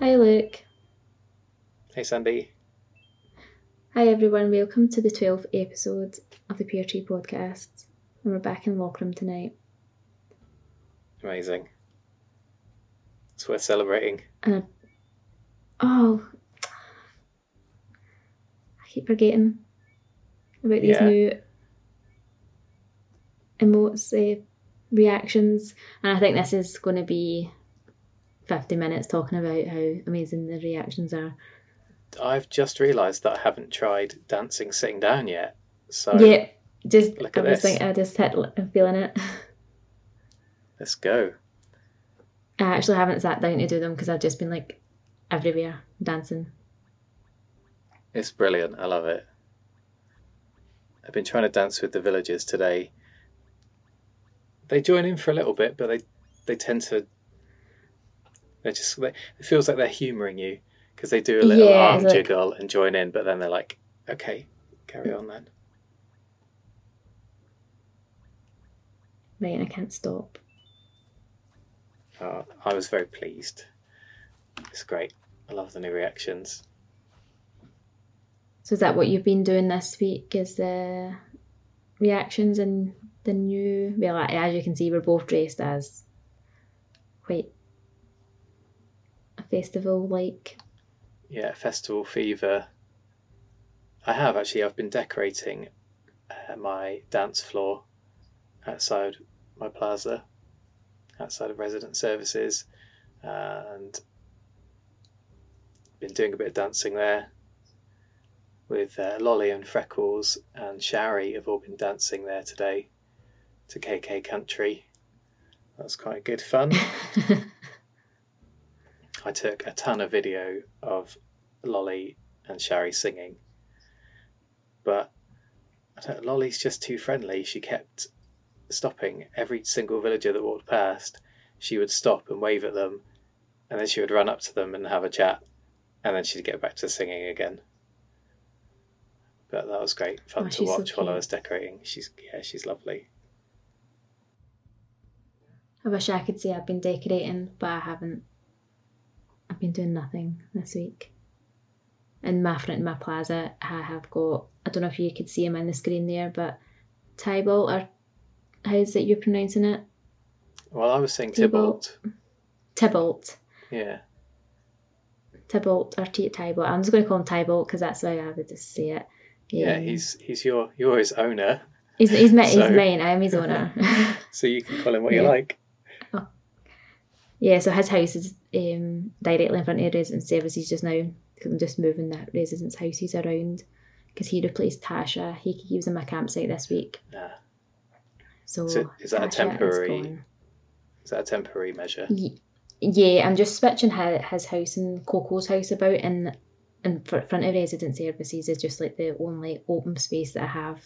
Hi, Luke. Hey, Sandy. Hi, everyone. Welcome to the 12th episode of the Pear Tree Podcast. And we're back in Lockram tonight. Amazing. It's worth celebrating. And oh, I keep forgetting about these Yeah. new emotes, uh, reactions. And I think this is going to be 50 minutes talking about how amazing the reactions are. I've just realised that I haven't tried dancing sitting down yet. So yeah, just look I at was this. like, I just hit, I'm feeling it. let's go. I actually haven't sat down to do them because I've just been like everywhere dancing. It's brilliant. I love it. I've been trying to dance with the villagers today. They join in for a little bit, but they they tend to. They just. They, it feels like they're humouring you because they do a little Yeah, arm like- jiggle and join in, but then they're like, "Okay, carry on then." Right, and I can't stop. Oh, I was very pleased. It's great. I love the new reactions. So is that what you've been doing this week? Is the reactions and the new? Well, as you can see, we're both dressed as quite a festival like. Yeah, festival fever. I have actually. I've been decorating uh, my dance floor outside my plaza, outside of resident services, and been doing a bit of dancing there. With uh, Lolly and Freckles and Shari have all been dancing there today to KK Country. That was quite good fun. I took a ton of video of Lolly and Shari singing, but I don't, Lolly's just too friendly. She kept stopping every single villager that walked past. She would stop and wave at them, and then she would run up to them and have a chat, and then she'd get back to singing again. But that was great fun Oh, to she's so watch while I was decorating. She's yeah, she's lovely. I wish I could say I've been decorating, but I haven't. I've been doing nothing this week. In my front of my plaza, I have got. I don't know if you could see him on the screen there, but Tybalt, or how's it you're pronouncing it? Well, I was saying Tybalt. Tybalt. Yeah, Tybalt or T Tybalt. I'm just going to call him Tybalt because that's how I would just say it. yeah. Um, He's he's your you're his owner, he's he's, so- he's mine. I'm his owner. so you can call him what you like. Yeah, so his house is um, directly in front of residence services just now. I'm just moving the residence houses around because he replaced Tasha. He, he was in my campsite this week. Ah. So, So is that a Tasha is temporary- gone. Is that a temporary measure? Ye- Yeah, I'm just switching his, his house and Coco's house about, and in front of resident services is just like the only open space that I have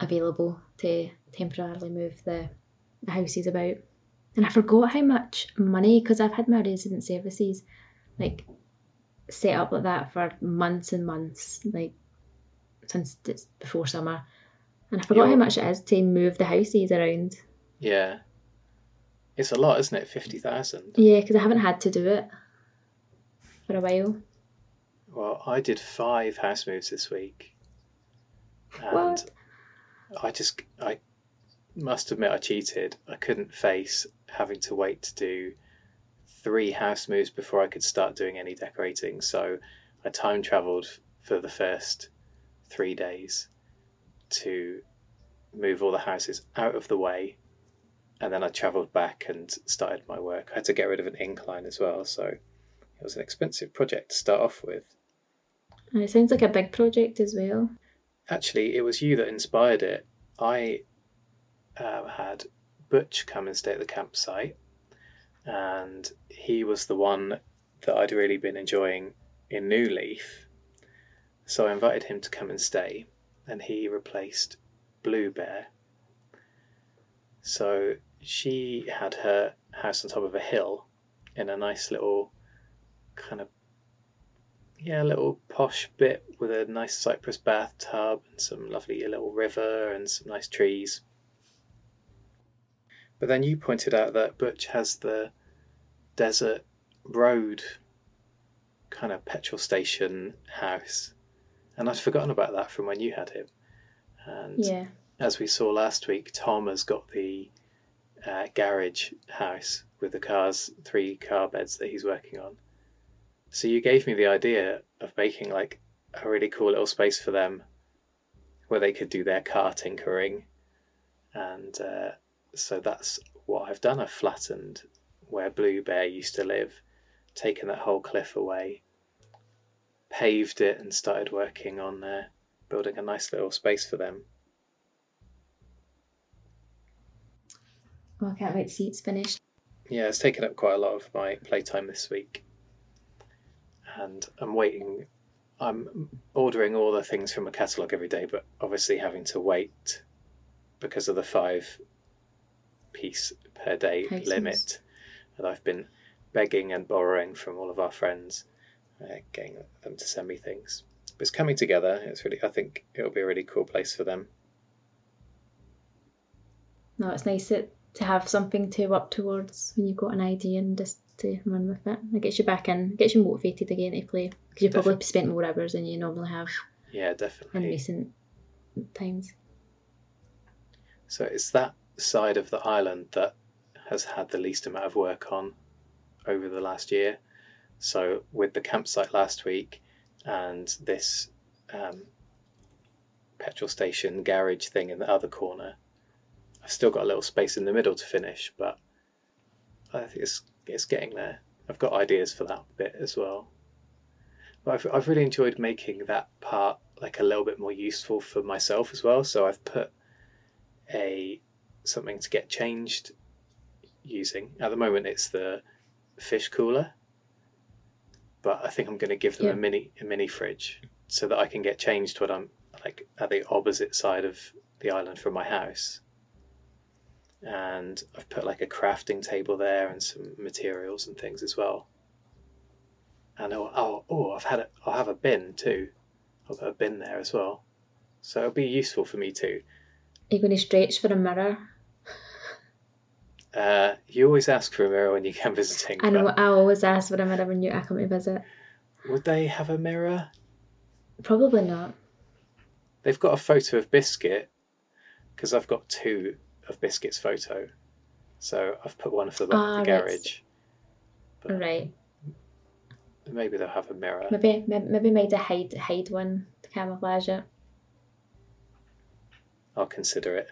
available to temporarily move the, the houses about. And I forgot how much money because I've had my resident services like set up like that for months and months, like since it's before summer. And I forgot how much it is to move the houses around. Yeah. It's a lot, isn't it? Fifty thousand. Yeah, because I haven't had to do it for a while. Well, I did five house moves this week, and What? I just I must admit I cheated. I couldn't face having to wait to do three house moves before I could start doing any decorating. So I time travelled for the first three days to move all the houses out of the way. And then I travelled back and started my work. I had to get rid of an incline as well, so it was an expensive project to start off with. And it sounds like a big project as well. Actually, it was you that inspired it. I uh, had Butch come and stay at the campsite, and he was the one that I'd really been enjoying in New Leaf. So I invited him to come and stay, and he replaced Bluebear. So she had her house on top of a hill in a nice little kind of yeah, little posh bit with a nice cypress bathtub and some lovely little river and some nice trees. But then you pointed out that Butch has the desert road kind of petrol station house, and I'd forgotten about that from when you had him. And Yeah. as we saw last week, Tom has got the uh, garage house with the cars, three car beds that he's working on. So you gave me the idea of making like a really cool little space for them where they could do their car tinkering. And uh, so that's what I've done. I've flattened where Bluebear used to live, taken that whole cliff away, paved it, and started working on uh, building a nice little space for them. Oh, I can't wait to see it's finished. Yeah, it's taken up quite a lot of my playtime this week. And I'm waiting. I'm ordering all the things from a catalogue every day, but obviously having to wait because of the five piece per day Houses. limit that I've been begging and borrowing from all of our friends, uh, getting them to send me things. But it's coming together. It's really, I think it'll be a really cool place for them. No, it's nice to, to have something to work towards when you've got an idea and just to run with it. It gets you back in, gets you motivated again to play because you've probably spent more hours than you normally have Yeah, in definitely. recent times. So it's that side of the island that has had the least amount of work on over the last year. So with the campsite last week and this um, petrol station garage thing in the other corner, I've still got a little space in the middle to finish, but I think it's it's getting there. I've got ideas for that bit as well. But I've I've really enjoyed making that part like a little bit more useful for myself as well. So I've put a something to get changed using. At the moment, it's the fish cooler, but I think I'm going to give them Yeah. a mini a mini fridge so that I can get changed when I'm like at the opposite side of the island from my house. And I've put like a crafting table there and some materials and things as well. And oh, oh, oh I've had a, I'll have a bin too. I'll put a bin there as well. So it'll be useful for me too. Are you going to stretch for a mirror? Uh, you always ask for a mirror when you come visiting. I know but I always ask for a mirror when you I come to visit. Would they have a mirror? Probably not. They've got a photo of Biskit because I've got two of Biskit's photo. So I've put one for the, Ah, the right. garage. But Right. maybe they'll have a mirror. Maybe maybe, maybe made a hide hide one to camouflage it. I'll consider it.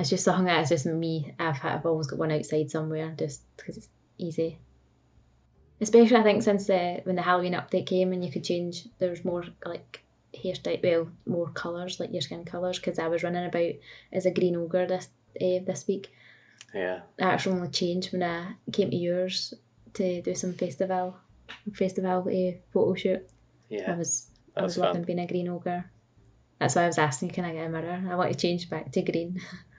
It's just something that it's just me. I've had, I've always got one outside somewhere just because it's easy. Especially I think since the when the Halloween update came and you could change, there's more like hairstyle, well, more colours like your skin colours. Because I was running about as a green ogre this uh, this week. Yeah. I actually only changed when I came to yours to do some festival festival uh, photo shoot. Yeah. I was That I was was loving being a green ogre. That's why I was asking, can I get a mirror? I want to change back to green.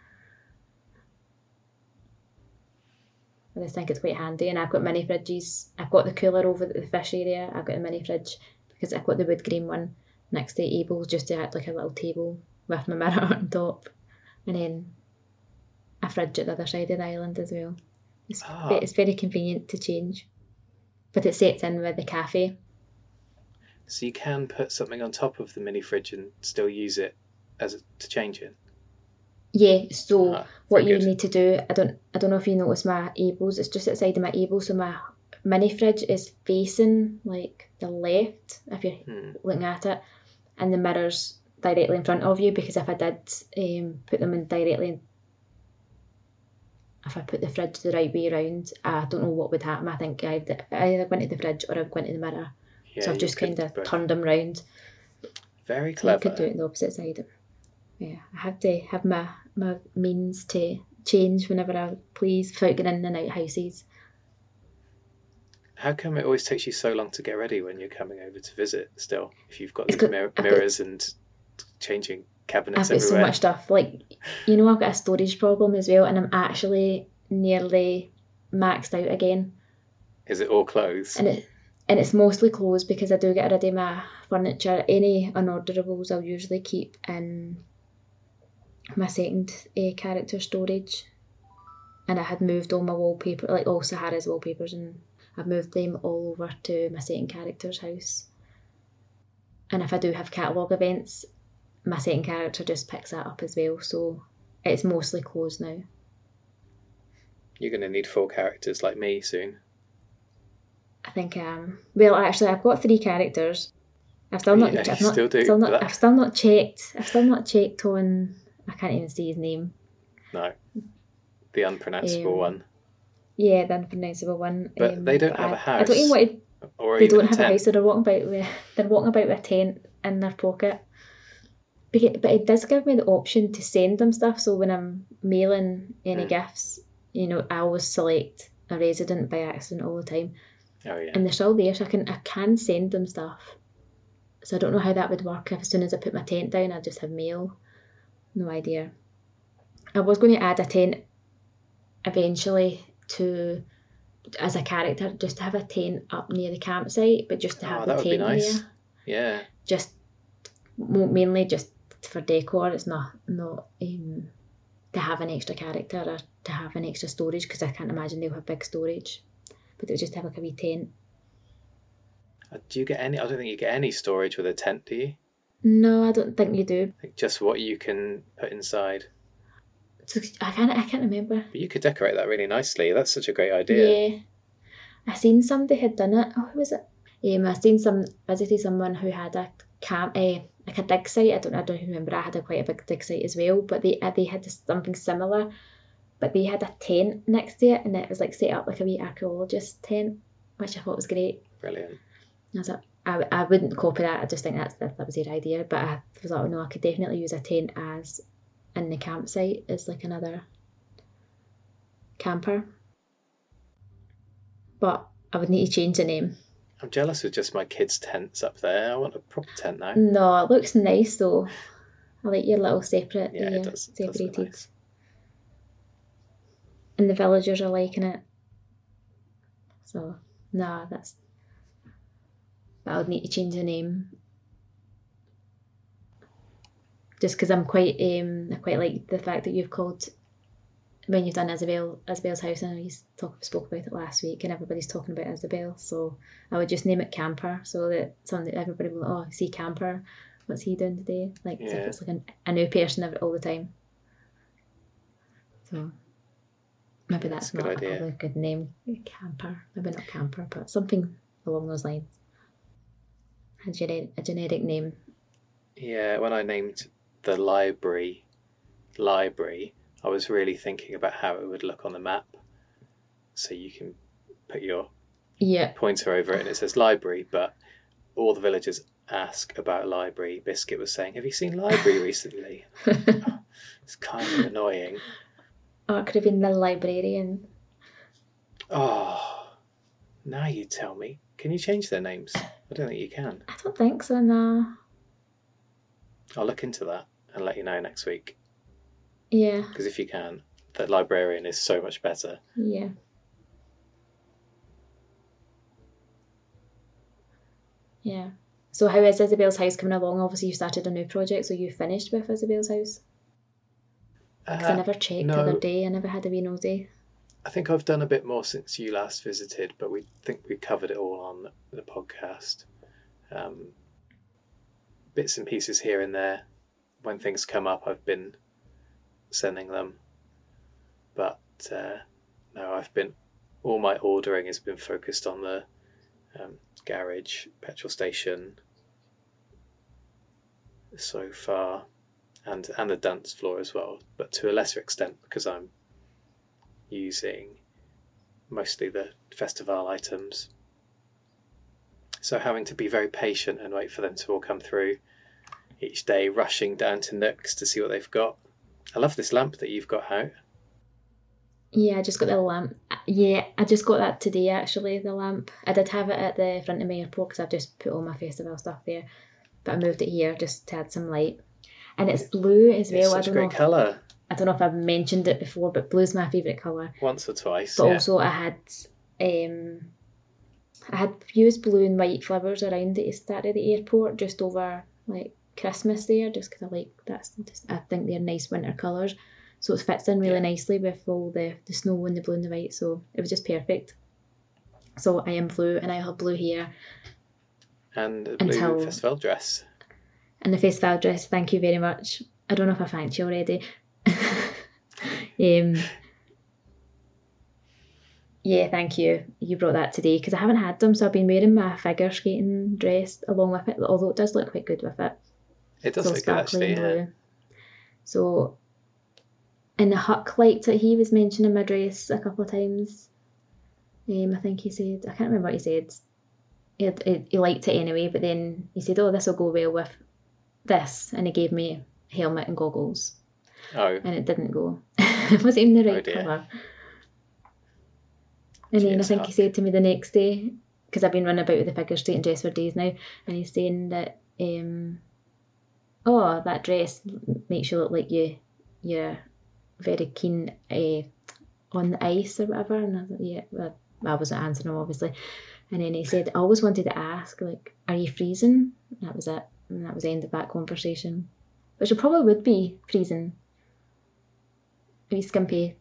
I just think it's quite handy, and I've got mini fridges. I've got the cooler over the fish area. I've got a mini fridge because I've got the wood green one next to Able's just to act like a little table with my mirror on top, and then a fridge at the other side of the island as well. It's, Ah. it's very convenient to change, but it sets in with the cafe. So you can put something on top of the mini fridge and still use it as a, to change it. Yeah, so Ah, what very you good. need to do, I don't I don't know if you notice my Ables, it's just outside of my Able, so my mini fridge is facing like the left if you're Hmm. looking at it, and the mirror's directly in front of you because if I did um, put them in directly if I put the fridge the right way around, I don't know what would happen. I think I either, went to the fridge or I went to the mirror. Yeah, so I've just kind of turned them round. Very clever. could do it the opposite side. Yeah, I have to have my my means to change whenever I please without getting in and out houses. How come it always takes you so long to get ready when you're coming over to visit? Still, if you've got these got- mir- I've got- mirrors and changing cabinets I've got so much stuff. Like you know, I've got a storage problem as well, and I'm actually nearly maxed out again. Is it all clothes? And it and it's mostly clothes because I do get rid of my furniture. Any unorderables I'll usually keep in my second uh, character storage and I had moved all my wallpaper, like all Saharah's wallpapers, and I've moved them all over to my second character's house. And if I do have catalogue events, my second character just picks that up as well. So it's mostly closed now. You're going to need four characters like me soon. I think um well actually I've got three characters. I've still not, Yeah, I've not, still do, still not I've still not checked. I've still not checked on. I can't even see his name. No. The unpronounceable Um, one. Yeah, the unpronounceable one. But they don't but have I- a house. I don't even want to Or they don't a have a house, so they're walking about with they're walking about with a tent in their pocket. But it, but it does give me the option to send them stuff. So when I'm mailing any Mm. gifts, you know, I always select a resident by accident all the time, Oh yeah. and they're still there, so I can I can send them stuff. So I don't know how that would work if as soon as I put my tent down, I just have mail. No idea. I was going to add a tent eventually to as a character, just to have a tent up near the campsite, but just to Oh, have would be tent nice. there, Yeah. just mainly just for decor. It's not not um, to have an extra character or to have an extra storage because I can't imagine they'll have big storage. But it would just have like a wee tent. Uh, Do you get any? I don't think you get any storage with a tent, do you? No, I don't think you do. Like just what you can put inside. So I can't I can't remember. But you could decorate that really nicely. That's such a great idea. Yeah. I seen somebody had done it. Oh, who was it? Um, I seen some visited someone who had a camp, uh, like a dig site. I don't, I don't remember. I had a quite a big dig site as well, but they uh, they had something similar, but they had a tent next to it, and it was like set up like a wee archaeologist tent, which I thought was great. Brilliant. I was like, I, I wouldn't copy that. I just think that's that, that was their idea. But I was like, oh, no, I could definitely use a tent as in the campsite as like another camper. But I would need to change the name. I'm jealous of just my kids' tents up there. I want a proper tent now. No, it looks nice though. I like your little separate, Yeah, it uh, does- it does separated. nice. And the villagers are liking it. So, nah, that's. But I would need to change the name. Just because I'm quite, um, I quite like the fact that you've called when you've done Isabel, Isabel's house. I know you talk, spoke about it last week, and everybody's talking about Isabel. So I would just name it Camper, so that that everybody will, oh, see Camper, what's he doing today? Like, Yeah. it's like an, a new person all the time. So maybe That's that's, not a good name. Camper, maybe not Camper, but something along those lines. A generic, a generic name. Yeah, when I named the library library, I was really thinking about how it would look on the map. So you can put your Yeah, pointer over it and it says library, but all the villagers ask about library. Biskit was saying, Have you seen library recently? It's kind of annoying. or it could have been the librarian. Oh, now you tell me. Can you change their names? I don't think you can. I don't think so. No. I'll look into that and let you know next week. Yeah, Because if you can, the librarian is so much better. yeah. Yeah. So how is Isabel's house coming along? Obviously, you started a new project, so you finished with Isabel's house. Because I Uh, never checked no. the other day. I never had a wee nosy. I think I've done a bit more since you last visited, but we think we covered it all on the podcast. Um, bits and pieces here and there. When things come up, I've been sending them. But uh, no, I've been all my ordering has been focused on the um, garage, petrol station so far, and and the dance floor as well, but to a lesser extent because I'm using mostly the festival items. So having to be very patient and wait for them to all come through each day, rushing down to Nooks to see what they've got. I love this lamp that you've got out. Yeah, I just got the lamp. Yeah, I just got that today actually, the lamp. I did have it at the front of my airport because I've just put all my festival stuff there. But I moved it here just to add some light. And it's blue as It's well. I such a don't know great colour. I don't know if I've mentioned it before, but blue's my favourite colour. Once or twice. But yeah. also I had um I had used blue and white flowers around the start of the airport just over like Christmas there, just because I like that's just I think they're nice winter colours. So it fits in really Yeah. nicely with all the, the snow and the blue and the white. So it was just perfect. So I am blue and I have blue hair And a blue Until- festival dress. and the festival dress. Thank you very much. I don't know if I thanked you already. um, yeah, thank you. You brought that today because I haven't had them, so I've been wearing my figure skating dress along with it. Although it does look quite good with it. It does so look good actually. Yeah. So, and the Huck liked it. He was mentioning my dress a couple of times. Um, I think he said I can't remember what he said. He, he, he liked it anyway, but then he said, "Oh, this will go well with this," and he gave me a helmet and goggles, Oh, and it didn't go. it wasn't even the Oh right colour. And then I think he said to me the next day, because I've been running about with the figure skating dress for days now, and he's saying that, um, oh, that dress makes you look like you, you're very keen uh, on the ice or whatever. And I was like, yeah, well, I wasn't answering him obviously. And then he said, I always wanted to ask, like, are you freezing? And that was it. And that was the end of that conversation. Which it probably would be freezing. Wee skimpy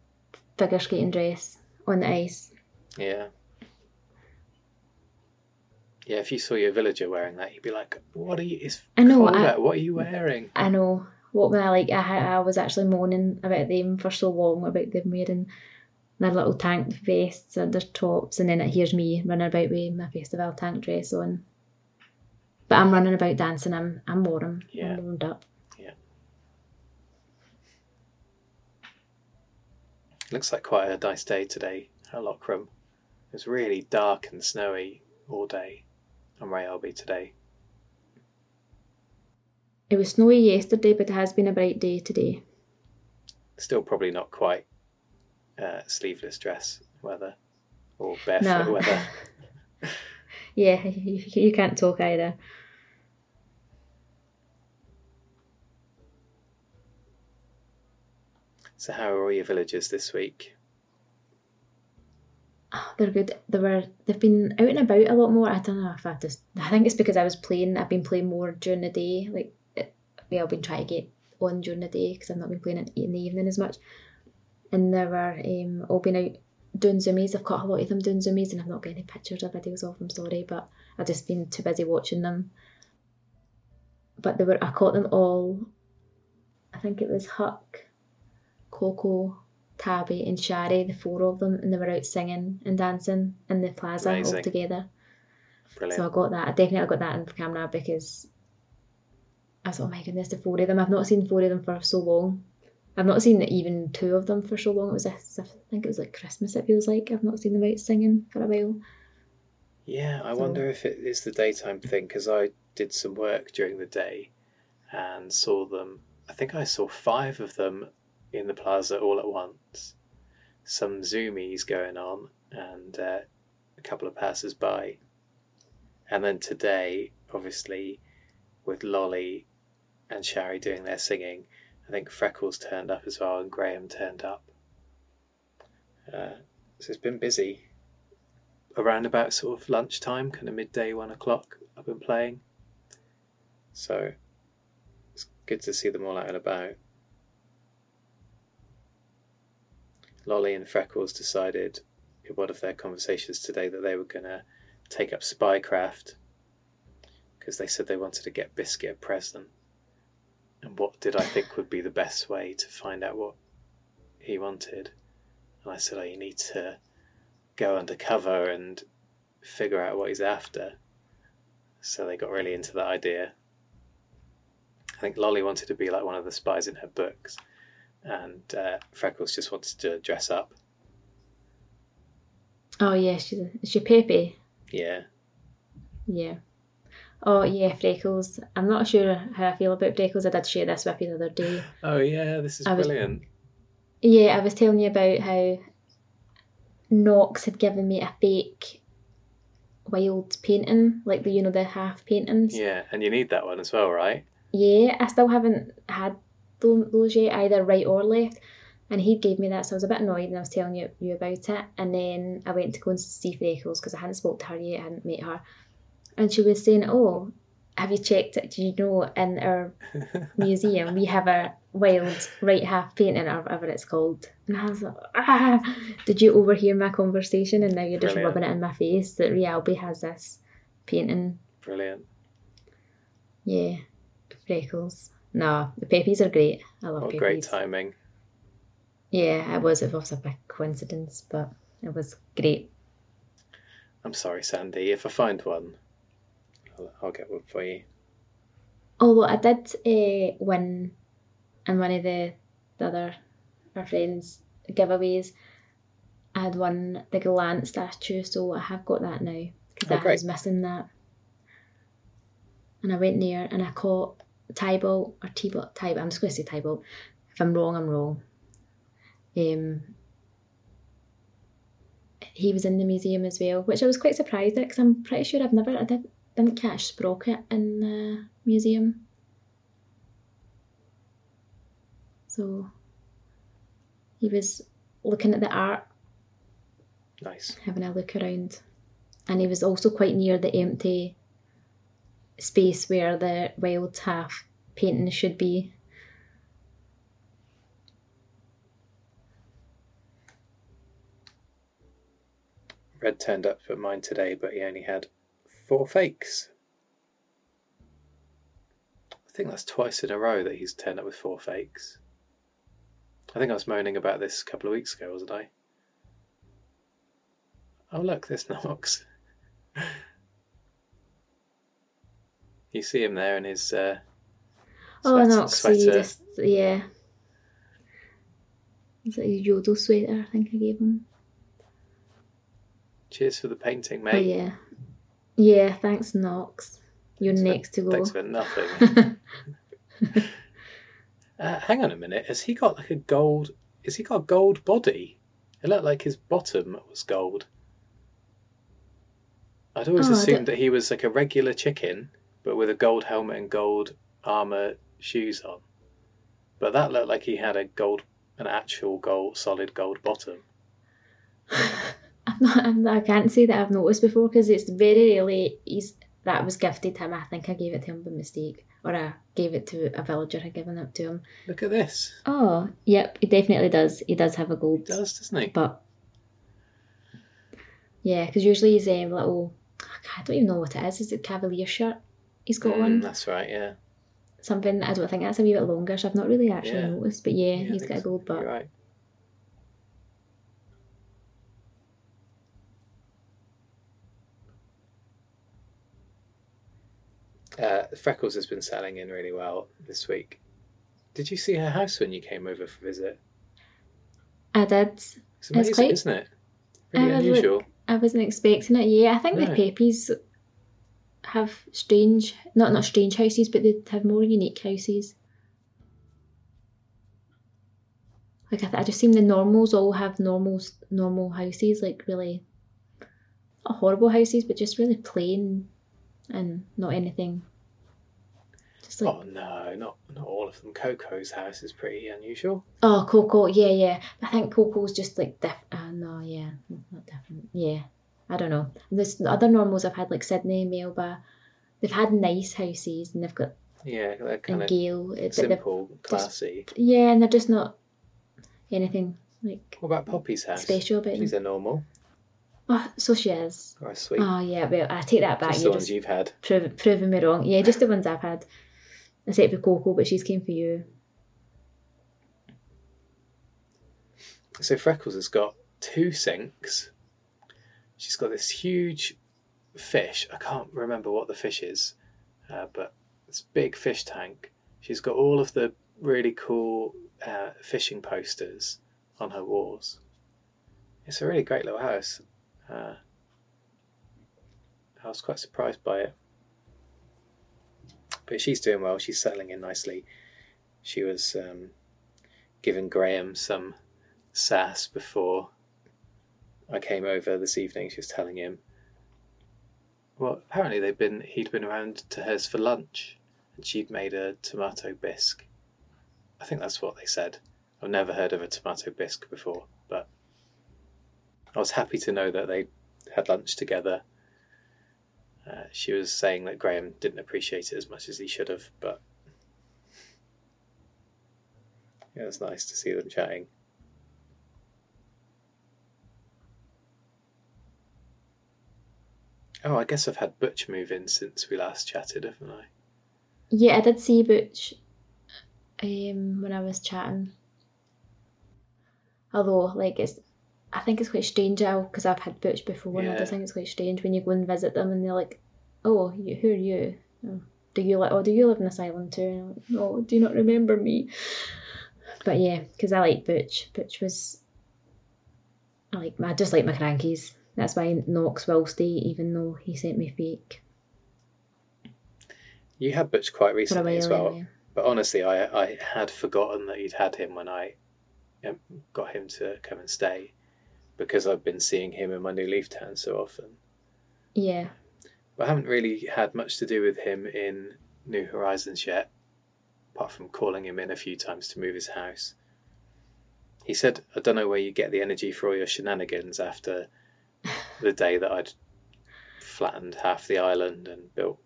figure skating dress on the ice. yeah. Yeah, if you saw your villager wearing that, you'd be like, "What are you? It's I know, cold I- What are you wearing?" I know what when I like I, I was actually moaning about them for so long about them wearing their little tank vests and their tops and then here's me running about with my festival tank dress on. But I'm running about dancing, I'm I'm warm. Yeah. I'm warmed up. Looks like quite a nice day today at Lockram. It was really dark and snowy all day on Rayalby today. It was snowy yesterday but it has been a bright day today. Still probably not quite uh, sleeveless dress weather or barefoot No. weather. Yeah, you, you can't talk either. So how are all your villagers this week? Oh, they're good. They were they've been out and about a lot more. I don't know if I just I think it's because I was playing. I've been playing more during the day. Like it- yeah, I've been trying to get on during the day because I've not been playing in, the evening as much. And they were um all been out doing zoomies. I've caught a lot of them doing zoomies, and I've not got any pictures or videos of them. Sorry, but I've just been too busy watching them. But they were I caught them all. I think it was Huck, Coco, Tabby and Shari, the four of them, and they were out singing and dancing in the plaza Amazing. all together. Brilliant. So I got that. I definitely got that on camera because I was, oh my goodness, the four of them. I've not seen four of them for so long. I've not seen even two of them for so long. It was, as if- I think it was like Christmas. It feels like I've not seen them out singing for a while. Yeah, I So- wonder if it is the daytime thing because I did some work during the day and saw them. I think I saw five of them in the plaza all at once. Some zoomies going on and uh, a couple of passers by. And then today, obviously, with Lolly and Shari doing their singing, I think Freckles turned up as well and Graham turned up. Uh, so it's been busy around about sort of lunchtime, kind of midday, one o'clock. I've been playing, so it's good to see them all out and about. Lolly and Freckles decided in one of their conversations today that they were going to take up spycraft because they said they wanted to get Biskit a present. And what did I think would be the best way to find out what he wanted? And I said, Oh, you need to go undercover and figure out what he's after. So they got really into that idea. I think Lolly wanted to be like one of the spies in her books, and uh, Freckles just wanted to dress up. Oh yeah, she's is she Peppy? Yeah, Yeah. Oh yeah, Freckles. I'm not sure how I feel about Freckles. I did share this with you the other day. Oh yeah, this is I was- brilliant. Yeah, I was telling you about how Knox had given me a fake wild painting, like the you know the half paintings. Yeah, and you need that one as well, right? Yeah, I still haven't had yet, either right or left. And he gave me that, so I was a bit annoyed, and I was telling you, you about it. And then I went to go and see Freckles because I hadn't spoke to her yet, I hadn't met her. And she was saying, "Oh, have you checked it? Do you know in our museum we have a wild right half painting or whatever it's called? And I was like, ah, did you overhear my conversation and now you're just Brilliant. rubbing it in my face that Rialby has this painting? Brilliant. Yeah, freckles. No, the peppies are great. I love peppies. great timing. Yeah, it was. It was a big coincidence, but it was great. I'm sorry, Sandy. If I find one, I'll, I'll get one for you. Although I did uh, win in one of the, the other our friends giveaways. I had won the Gallant statue, so I have got that now because Oh, I great. was missing that. And I went there and I caught Tybalt or T-Balt. Tybalt. I'm just going to say Tybalt. If I'm wrong, I'm wrong. Um, he was in the museum as well, which I was quite surprised at because I'm pretty sure I've never I did, didn't catch Sprocket in the museum. So he was looking at the art, Nice. having a look around, and he was also quite near the empty space where the wild half painting should be. Redd turned up at mine today, but he only had four fakes. I think that's twice in a row that he's turned up with four fakes. I think I was moaning about this a couple of weeks ago, wasn't I? Oh, look, there's Knox. you see him there in his uh, Oh, no, sweater. just yeah. Is it a yodel sweater? I think I gave him. Cheers for the painting, Oh mate. yeah, yeah. Thanks, Knox. You're Thanks for- next to go. Thanks for nothing. Uh, hang on a minute. Has he got like a gold? Has he got a gold body? It looked like his bottom was gold. I'd always Oh, assumed that he was like a regular chicken, but with a gold helmet and gold armor shoes on. But that looked like he had a gold, an actual gold, solid gold bottom. I'm not, I'm not, I can't say that I've noticed before because it's very rarely he's that was gifted to him. I think I gave it to him by mistake, or I gave it to a villager had given it to him. Look at this. Oh, yep, he definitely does. He does have a He gold, does, doesn't he? but yeah, because usually he's um, little. I don't even know what it is. Is it cavalier shirt? He's got Mm, one. That's right. Yeah. Something I don't think that's a wee bit longer, so I've not really actually Yeah. noticed. But yeah, Yeah, he's got a gold butt. right. Uh, Freckles has been selling in really well this week. Did you see her house when you came over for visit? I did. It's amazing, quite- isn't it? Really I unusual. I wasn't expecting it. Yeah, I think the No. Peppies have strange, not not strange houses, but they have more unique houses. Like I, th- I just seem the normals all have normal normal houses, like really not horrible houses, but just really plain and not anything. Just like Oh no, not not all of them. Coco's house is pretty unusual. Oh, Coco, yeah, yeah. I think Coco's just like diff. Uh, no, yeah, not different. Yeah, I don't know. This the other normals I've had like Sydney, Melba. They've had nice houses and they've got Yeah, they're kind and of Gale, uh, simple, classy. yeah, and they're just not anything like What about Poppy's house? special about She's them. a normal. Oh, so she is. Oh, sweet. Oh yeah, well I take that back. Just the You're ones just you've had. prov- proving me wrong. Yeah, just the ones I've had. Except for Coco, but she's came for you. So Freckles has got two sinks. She's got this huge fish. I can't remember what the fish is, uh, but this big fish tank. She's got all of the really cool uh, fishing posters on her walls. It's a really great little house. Uh, I was quite surprised by it. But she's doing well. She's settling in nicely. She was um, giving Graham some sass before I came over this evening. She was telling him. Well, apparently they'd been he'd been around to hers for lunch, and she'd made a tomato bisque. I think that's what they said. I've never heard of a tomato bisque before, but I was happy to know that they had lunch together. Uh, she was saying that Graham didn't appreciate it as much as he should have, but yeah, it's nice to see them chatting. Oh, I guess I've had Butch move in since we last chatted, haven't I? Yeah, I did see Butch um, when I was chatting. Although, like, it's, I think it's quite strange because I've had Butch before, and I Yeah. just think it's quite strange when you go and visit them and they're like, "Oh, you, who are you? Oh, do you like? Oh, do you live in this island too?" And I'm like, "No, do you not remember me?" But yeah, because I like Butch. Butch was, I like, I just like my crankies. That's why Knox will stay, even though he sent me fake You had Butch quite recently as well, anyway. but honestly, I I had forgotten that you'd had him when I um, got him to come and stay because I've been seeing him in my new leaf town so often. Yeah, But I haven't really had much to do with him in New Horizons yet, apart from calling him in a few times to move his house. He said, I don't know where you get the energy for all your shenanigans after the day that I'd flattened half the island and built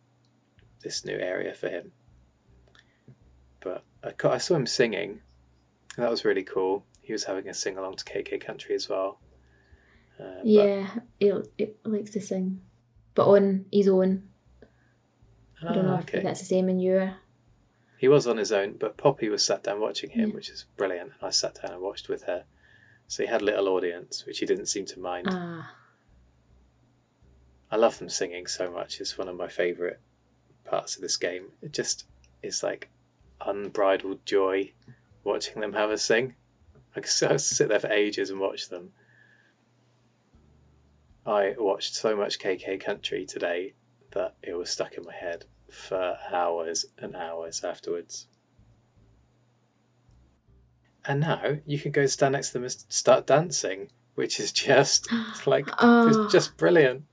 this new area for him. But I, I saw him singing. and That was really cool. He was having a sing along to KK Country as well. Uh, yeah, he, likes to sing, but on his own. I don't know Ah, if that's the same in your. He was on his own, but Poppy was sat down watching him, Yeah. which is brilliant. And I sat down and watched with her. So he had a little audience, which he didn't seem to mind. Ah, I love them singing so much. It's one of my favourite parts of this game. It just is like unbridled joy watching them have a sing. I could sit there for ages and watch them. I watched so much KK Country today that it was stuck in my head for hours and hours afterwards. And now you can go stand next to them and start dancing, which is just like it's ah. just brilliant.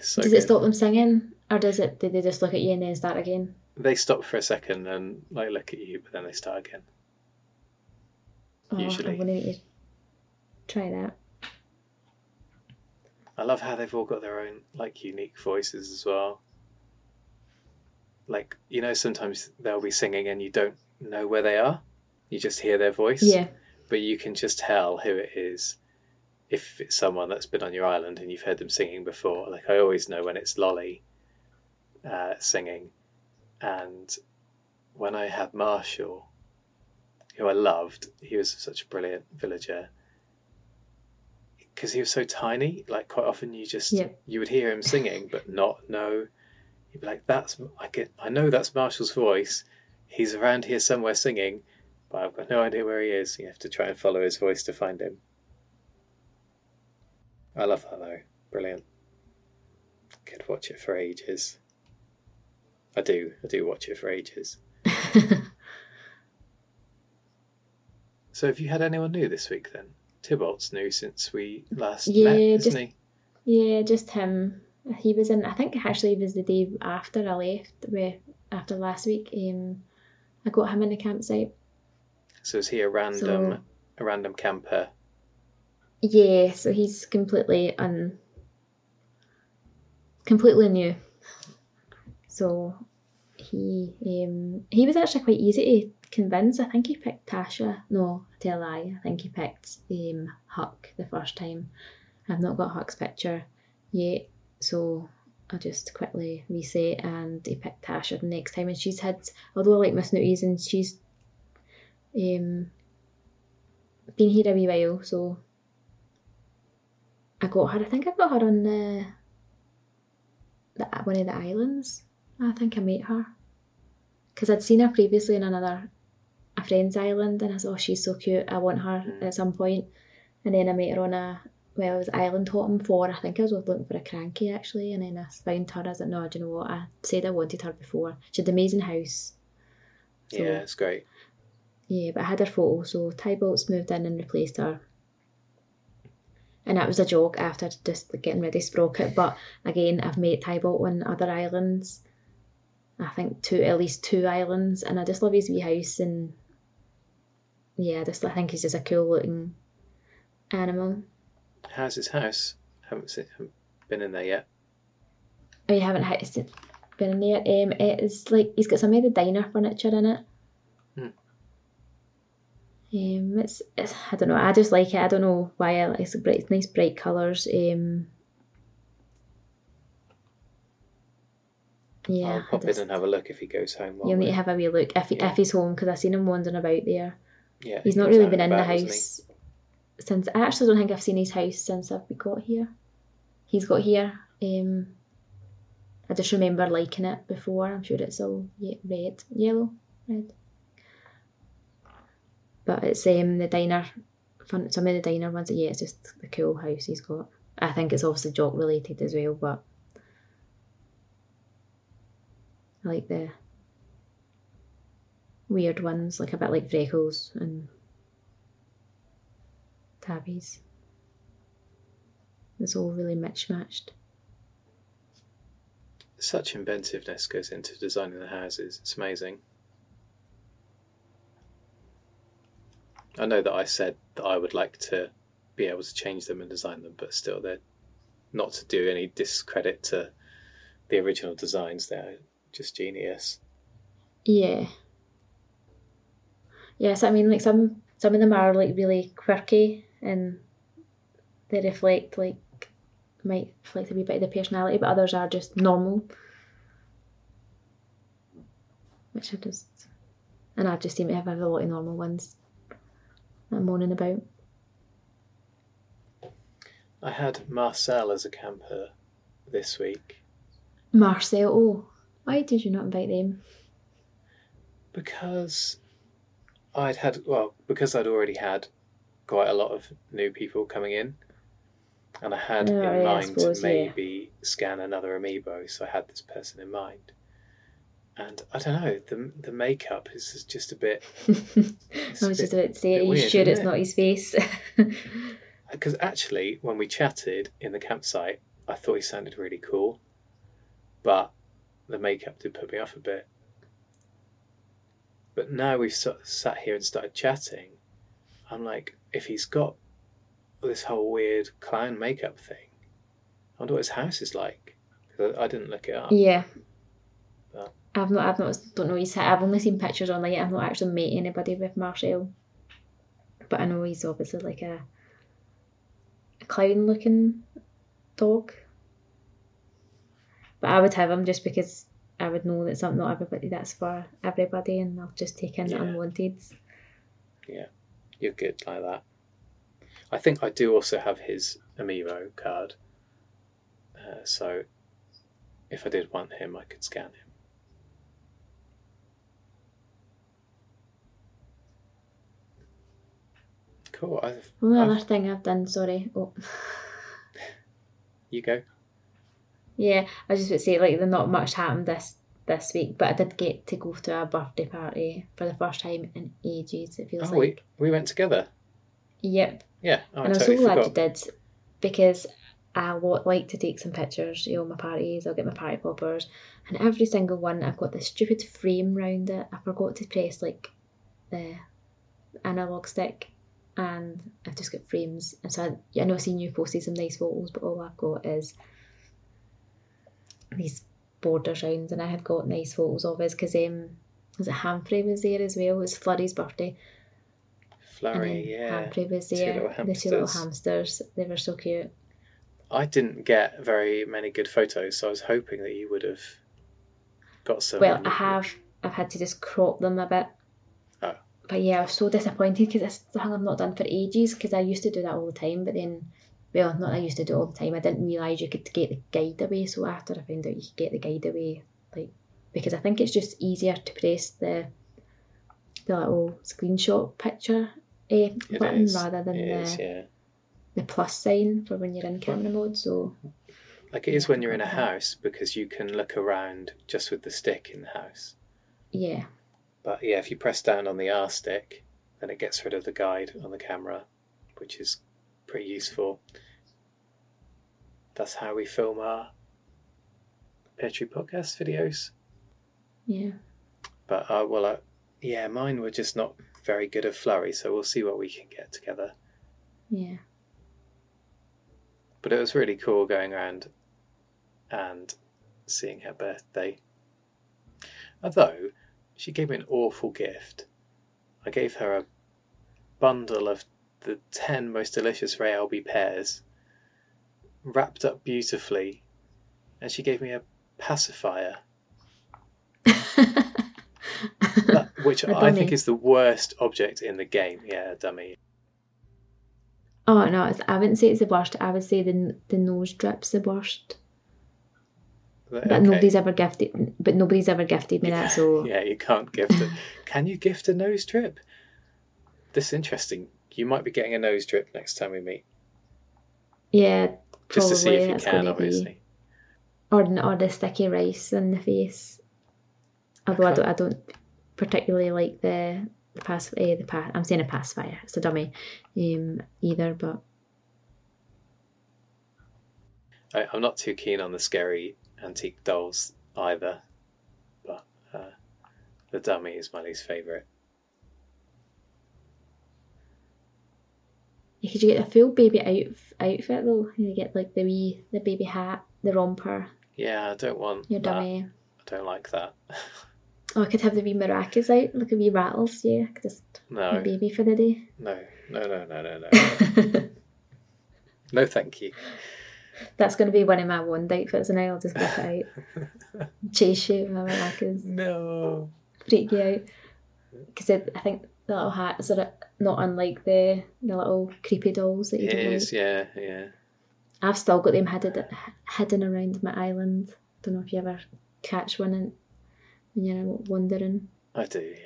So does good. it stop them singing, or does it? Do they just look at you and then start again? They stop for a second and like look at you, but then they start again. Oh, Usually. I'm gonna need to try that. I love how they've all got their own like unique voices as well. Like you know, sometimes they'll be singing and you don't know where they are. You just hear their voice, Yeah, but you can just tell who it is if it's someone that's been on your island and you've heard them singing before. Like I always know when it's Lolly uh, singing, and when I had Marshall, who I loved, he was such a brilliant villager. Because he was so tiny, like quite often you just Yeah. you would hear him singing, but not know. You'd be like, "That's I get, I know that's Marshall's voice. He's around here somewhere singing, but I've got no idea where he is. You have to try and follow his voice to find him. I love that though. Brilliant. Could watch it for ages. I do. I do watch it for ages. So have you had anyone new this week then? Tybalt's new since we last Yeah, met, isn't just- he? yeah, just him. He was in. I think actually it was the day after I left. Where after last week, um, I got him in the campsite. So is he a random So- a random camper? Yeah, so he's completely un completely new. So he um he was actually quite easy to convince. I think he picked Tasha. No, I tell a lie. I think he picked um Huck the first time. I've not got Huck's picture yet, so I'll just quickly reset and he picked Tasha the next time and she's had although I like my snooties and she's um been here a wee while, so I got her. I think I got her on the, the one of the islands. I think I met her because I'd seen her previously in another a friend's island, and I thought, oh, she's so cute. I want her Mm. at some point. And then I met her on a well, I was island hopping for. I think I was looking for a cranky actually, and then I found her. I was like, no, do you know what? I said I wanted her before. She had an amazing house. So, yeah, it's great. yeah, but I had her photo, so Tybalt's moved in and replaced her. And it was a joke after just getting rid of Sprocket. But again, I've met Tybalt on other islands. I think two, at least two islands, and I just love his wee house. And yeah, just I think he's just a cool looking animal. How's his house? Haven't seen, haven't been in there yet. Oh, you haven't it's been in there. Um, it is like he's got some of the diner furniture in it. Um, it's, it's I don't know. I just like it. I don't know why. I like it's bright, it's nice bright colours. Um, yeah, I'll pop just- in and have a look if he goes home. you'll need to have a wee look if, Yeah. if he's home because I've seen him wandering about there. yeah, He's he not really been in the he? house since. I actually don't think I've seen his house since I've got here. He's got here. Um, I just remember liking it before. I'm sure it's all red, yellow, red. But it's um the diner, fun. Some of the diner ones. Yeah, it's just the cool house he's got. I think it's obviously jock related as well, but I like the weird ones, like a bit like Freckles and Tabby's. It's all really mismatched. Such inventiveness goes into designing the houses. It's amazing. I know that I said that I would like to be able to change them and design them, but still, they're not to do any discredit to the original designs. They're just genius. Yeah. Yes, I mean like some some of them are like really quirky and they reflect like might reflect a wee bit of the personality, but others are just normal. Which I just and I just seem to have a lot of normal ones I'm moaning about. I had Marcel as a camper this week Marcel, oh, why did you not invite them? because I'd had, well, because I'd already had quite a lot of new people coming in. And I had Oh, in yeah, mind suppose, to yeah. maybe scan another amiibo, so I had this person in mind. And I don't know, the the makeup is just a bit. I was just about to say, are you weird, sure it's it? not his face? Uh, because actually, when we chatted in the campsite, I thought he sounded really cool, but the makeup did put me off a bit. But now we've sort of sat here and started chatting, I'm like, if he's got this whole weird clown makeup thing, I wonder what his house is like. 'Cause I, I didn't look it up. Yeah. I've not, I've not, don't know his. I've only seen pictures online. I've not actually met anybody with Marcel, but I know he's obviously like a, a clown-looking dog. But I would have him just because I would know that something not everybody that's for everybody, and I'll just take in the Yeah. unwanted. Yeah, you're good like that. I think I do also have his amiibo card, uh, so if I did want him, I could scan him. Cool. I've, Only I've- other thing I've done. Sorry. Oh. you go. Yeah, I was just would say like, not much happened this this week, but I did get to go to a birthday party for the first time in ages. It feels Oh, we like. we went together. Yep, Yeah. Oh, and I'm totally so glad forgot. you did because I like to take some pictures. You know, my parties. I'll get my party poppers, and every single one I've got this stupid frame round it. I forgot to press like the analog stick, and I've just got frames. And so I, I know I've seen you posted some nice photos, but all I've got is these border round, and I have got nice photos of us because um, was it Humphrey was there as well? It was Flurry's birthday. Flurry, yeah. Humphrey was there. little The two little hamsters. They were so cute. I didn't get very many good photos, so I was hoping that you would have got some. Well, I have. I've had to just crop them a bit. But yeah, I was so disappointed because it's something I've not done for ages. Because I used to do that all the time, but then, well, not I used to do it all the time. I didn't realise you could get the guide away. So after I found out you could get the guide away, like because I think it's just easier to press the the little screenshot picture eh, button is. rather than It the is, yeah. the plus sign for when you're in camera mode. So Like it is when you're in a house because you can look around just with the stick in the house. yeah, But yeah, if you press down on the R stick, then it gets rid of the guide on the camera, which is pretty useful. That's how we film our Pear Tree podcast videos. yeah. But uh, well, uh, yeah, mine were just not very good at flurry, so we'll see what we can get together. Yeah. But it was really cool going around and seeing her birthday. Although she gave me an awful gift. I gave her a bundle of the 10 most delicious Ray Alby pears, wrapped up beautifully, and she gave me a pacifier. That- which I think is the worst object in the game. Yeah, dummy. oh no, I wouldn't say it's the worst. I would say the the nose drip's the worst. But Okay. nobody's ever gifted. But nobody's ever gifted me that. So Yeah, you can't gift it. Can you gift a nose drip? This is interesting. You might be getting a nose drip next time we meet. yeah, probably Just to see if you that's can, obviously. or or the sticky rice in the face. Although I Okay. don't, I don't particularly like the the pass. Eh, the pass. I'm saying a pacifier. It's a dummy, um, either. But I, I'm not too keen on the scary antique dolls either, but uh, the dummy is my least favourite. you could get a full baby out, outfit though. You get like the wee the baby hat, the romper, Yeah, I don't want your that. dummy. I don't like that. Oh, I could have the wee maracas out, like a wee rattles. Yeah, I could just No, a baby for the day. no, no, no, no, no, no. no, thank you. That's going to be one of my one outfits, and I'll just whip it out, chase you my maracas, No. freak you out. Because I, think the little hats are not unlike the the little creepy dolls that you It don't is, like. yeah, yeah. I've still got them hidden hidden around my island. Don't know if you ever catch one in, when you're wandering. I do, yeah.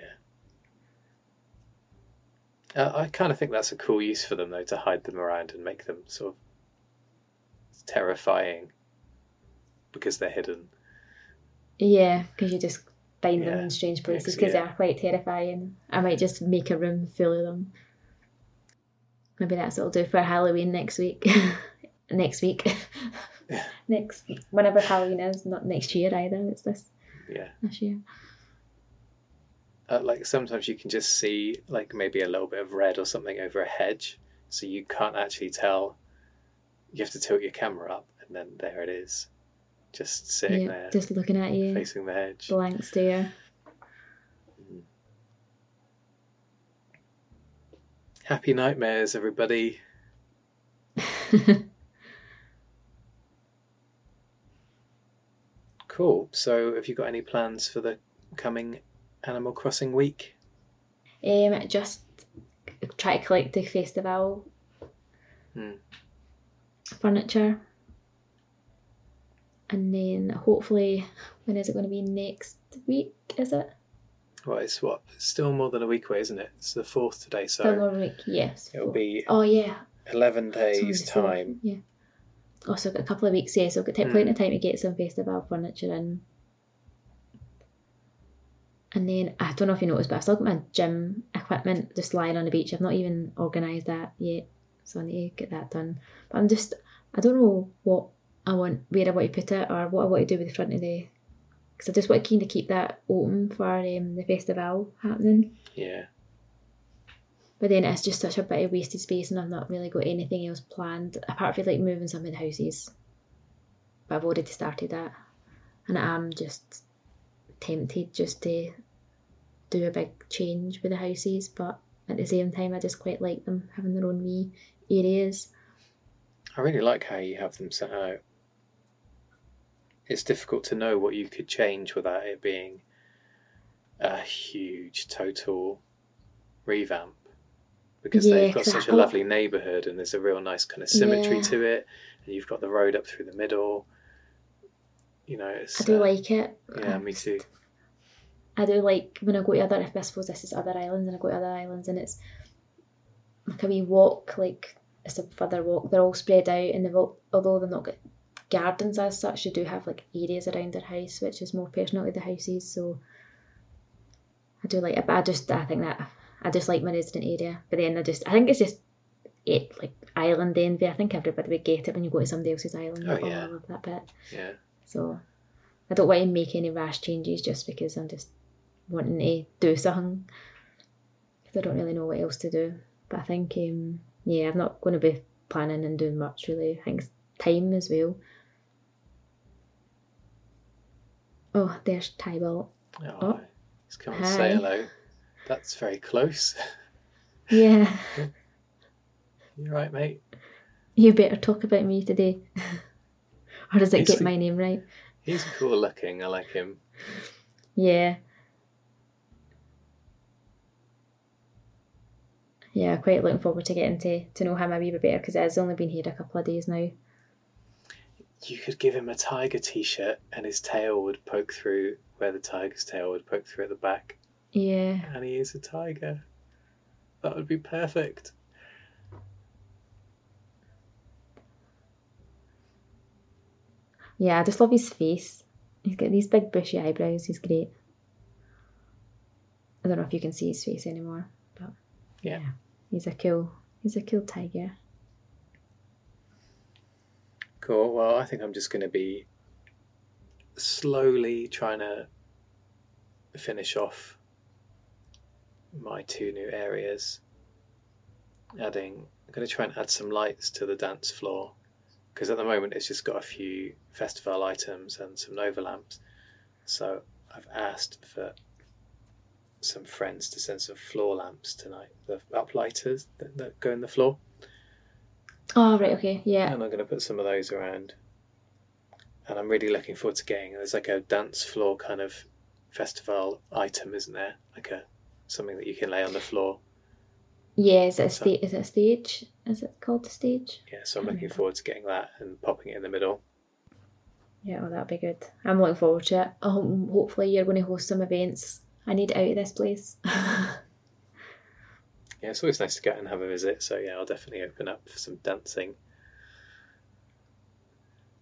Uh, I kind of think that's a cool use for them, though, to hide them around and make them sort of terrifying because they're hidden. Yeah, because you just find them in strange places because yeah. they're quite terrifying. I might just make a room full of them. Maybe that's what I'll do for Halloween next week. next week. next whenever Halloween is, not next year either. It's this Yeah. this year. Uh, like sometimes you can just see like maybe a little bit of red or something over a hedge, so you can't actually tell. You have to tilt your camera up, and then there it is, just sitting Yeah, there just looking at you, facing the hedge. blank stare. Happy nightmares, everybody. Cool. So, have you got any plans for the coming Animal Crossing week? Um, just try to collect the festival Hmm. Furniture, and then hopefully, when is it going to be next week? Is it? Well, it's what? Still more than a week away, isn't it? It's the fourth today, Still so more week. Yes. it'll be Oh yeah. 11 days' the fourth, time. Yeah. Oh, so I've got a couple of weeks. Yeah, so I've got t- Hmm. plenty of time to get some festival furniture in. And then I don't know if you noticed, but I've still got my gym equipment just lying on the beach. I've not even organised that yet, so I need to get that done. But I'm just, I don't know what I want, where I want to put it, or what I want to do with the front of the. Because I just want keen to keep that open for um, the festival happening. Yeah. But then it's just such a bit of wasted space, and I've not really got anything else planned apart from like moving some of the houses. But I've already started that, and I'm just tempted just to do a big change with the houses. But at the same time, I just quite like them having their own wee areas. I really like how you have them set out. It's difficult to know what you could change without it being a huge total revamp. Because Yeah, they've got such a lovely neighbourhood and there's a real nice kind of symmetry Yeah. to it. And you've got the road up through the middle. You know, it's. I do uh, like it. Yeah, me too. I do like when I go to other. I suppose this is other islands, and I go to other islands, and it's like a wee walk. Like it's a further walk. They're all spread out, and they've all, although they've not got gardens as such, they do have like areas around their house, which is more personal to the houses. So I do like it, but I just I think that I just like my resident area. But then I just I think it's just it like island envy. I think everybody would get it when you go to somebody else's island. Oh, yeah. I love that bit. Yeah. So I don't want to make any rash changes just because I'm just wanting to do something. Because I don't really know what else to do. But I think, um, yeah, I'm not going to be planning and doing much really. I think it's time as well. Oh, there's Tybalt. Oh, Oh. he's come and say hello. That's very close. Yeah, You're right, mate. you better talk about me today. or does it He's get my name right? He's cool looking. I like him. Yeah. Yeah, quite looking forward to getting to, to know him a wee bit better because has only been here a couple of days now. You could give him a tiger t-shirt, and his tail would poke through where the tiger's tail would poke through at the back, Yeah. and he is a tiger. That would be perfect. Yeah, I just love his face. He's got these big bushy eyebrows. He's great. I don't know if you can see his face anymore, but Yeah. he's a cool. He's a cool tiger. Cool. Well, I think I'm just going to be slowly trying to finish off my two new areas. Adding, I'm going to try and add some lights to the dance floor because at the moment it's just got a few festival items and some Nova lamps. So I've asked for some friends to send some floor lamps tonight, the uplighters that, that go in the floor. Oh right, okay, yeah. and I'm going to put some of those around. And I'm really looking forward to getting. There's like a dance floor kind of festival item, isn't there? Like a something that you can lay on the floor. Yeah, is it a So- sta- Is it a stage? Is it called a stage? Yeah, so I'm looking forward to getting that and popping it in the middle. Yeah, well, that'll be good. I'm looking forward to it. Um, hopefully, you're going to host some events. I need out of this place. Yeah, it's always nice to go out and have a visit. So yeah, I'll definitely open up for some dancing.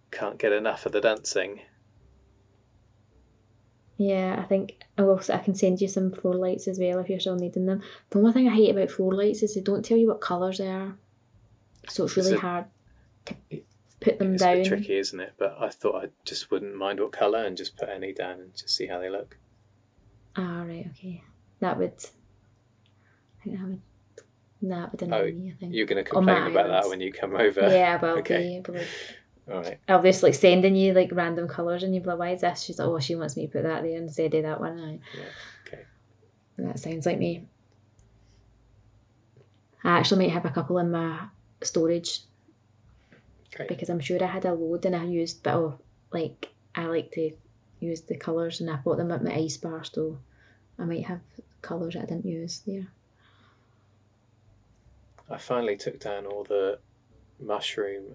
Can't get enough of the dancing. yeah, I think I will. I can send you some floor lights as well if you're still needing them. The only thing I hate about floor lights is they don't tell you what colours they are, so it's really hard to put them It's down. bit tricky, isn't it? But I thought I just wouldn't mind what colour and just put any down and just see how they look. Ah, right, okay. That would. I think that would. That would annoy Oh, me. I think. You're going to complain about that when you come over. Yeah, I will Okay. be. Like, All right. I'll just like sending you like random colours and you'll be like, why is this? She's like, oh, she wants me to put that there instead of that one. Yeah. Okay. That sounds like me. I actually might have a couple in my storage Great. because I'm sure I had a load and I used, but oh, like I like to use the colours and I bought them at my ice bar, so I might have colours I didn't use there. I finally took down all the mushroom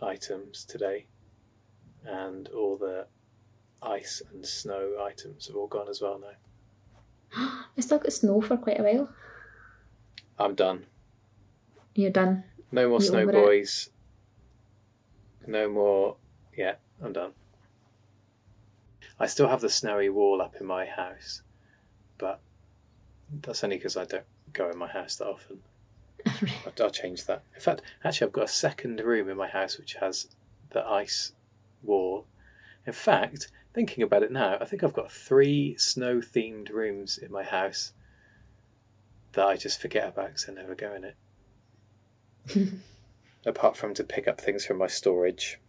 items today, and all the ice and snow items have all gone as well now. I still got snow for quite a while. I'm done. You're done. No more You snow over it? boys. No more. Yeah, I'm done. I still have the snowy wall up in my house, but that's only because I don't go in my house that often. I'll- I'll change that. In fact, actually, I've got a second room in my house which has the ice wall. In fact, thinking about it now, I think I've got three snow themed rooms in my house that I just forget about because I never go in it. Apart from to pick up things from my storage.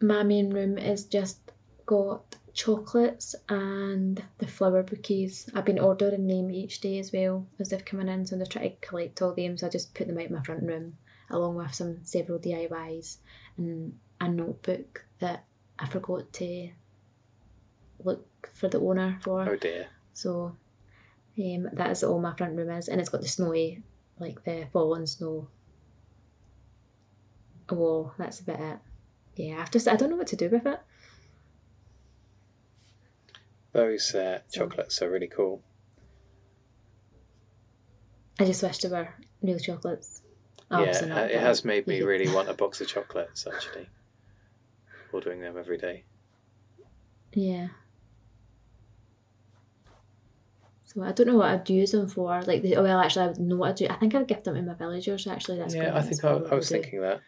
My main room is just got chocolates and the flower bouquets. I've been ordering them each day as well as they've come in, so they're trying to collect all them. So I just put them out in my front room along with some several DIYs and a notebook that I forgot to look for the owner for. Oh dear. So um, that is all my front room is, and it's got the snowy, like the fallen snow wall. That's about it. Yeah, I've just I don't know what to do with it. Those uh, So- chocolates are really cool. I just wish they were real chocolates. yeah, not, it has made me really want a box of chocolates actually. Ordering them every day. Yeah. So I don't know what I'd use them for. Like, the, oh well, actually, I would know what I'd do. I think I'd gift them to my villagers. Actually, that's yeah, I think I, I was thinking that.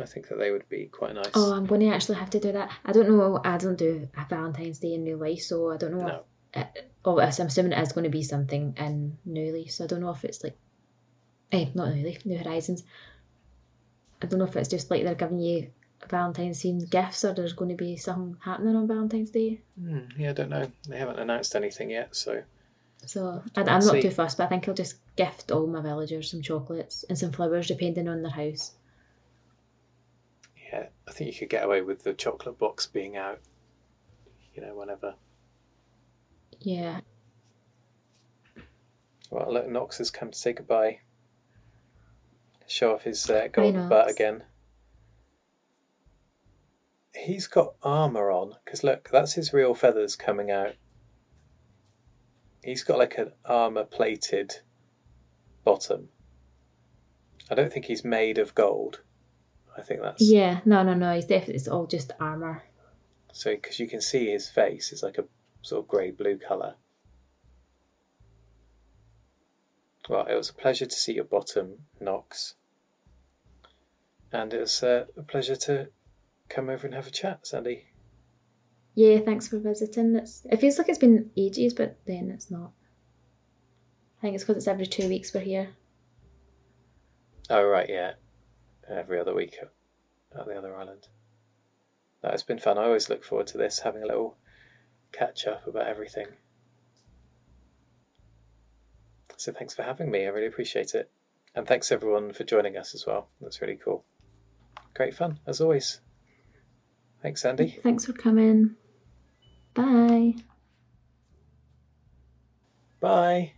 I think that they would be quite nice. Oh, I'm going to actually have to do that. I don't know. I don't do a Valentine's Day in real life, so I don't know. No. If, it, oh, I'm assuming it is going to be something in New Leaf, so I don't know if it's like, eh, not New Leaf, New Horizons. I don't know if it's just like they're giving you Valentine's themed gifts, or there's going to be something happening on Valentine's Day. Hmm, yeah, I don't know. They haven't announced anything yet, so So I, I'm Let's not too fussed, but I think I'll just gift all my villagers some chocolates and some flowers, depending on their house. Yeah, I think you could get away with the chocolate box being out. You know, whenever. Yeah. Well, look, Knox has come to say goodbye. Show off his uh, golden butt again. He's got armor on because look, that's his real feathers coming out. He's got like an armor plated bottom. I don't think he's made of gold. I think that's Yeah, no, no, no. He's definitely it's all just armor. so because you can see his face is like a sort of grey blue colour. Well, it was a pleasure to see your bottom, Knox. And it was uh, a pleasure to come over and have a chat, Sandy. Yeah, thanks for visiting. It's it feels like it's been ages, but then it's not. I think it's because it's every two weeks we're here. Oh, right, yeah. Every other week at, the other island. No, it's been fun. I always look forward to this, having a little catch up about everything. So thanks for having me. I really appreciate it. And thanks everyone for joining us as well. That's really cool. Great fun, as always. Thanks, Andy. Thanks for coming. Bye. Bye.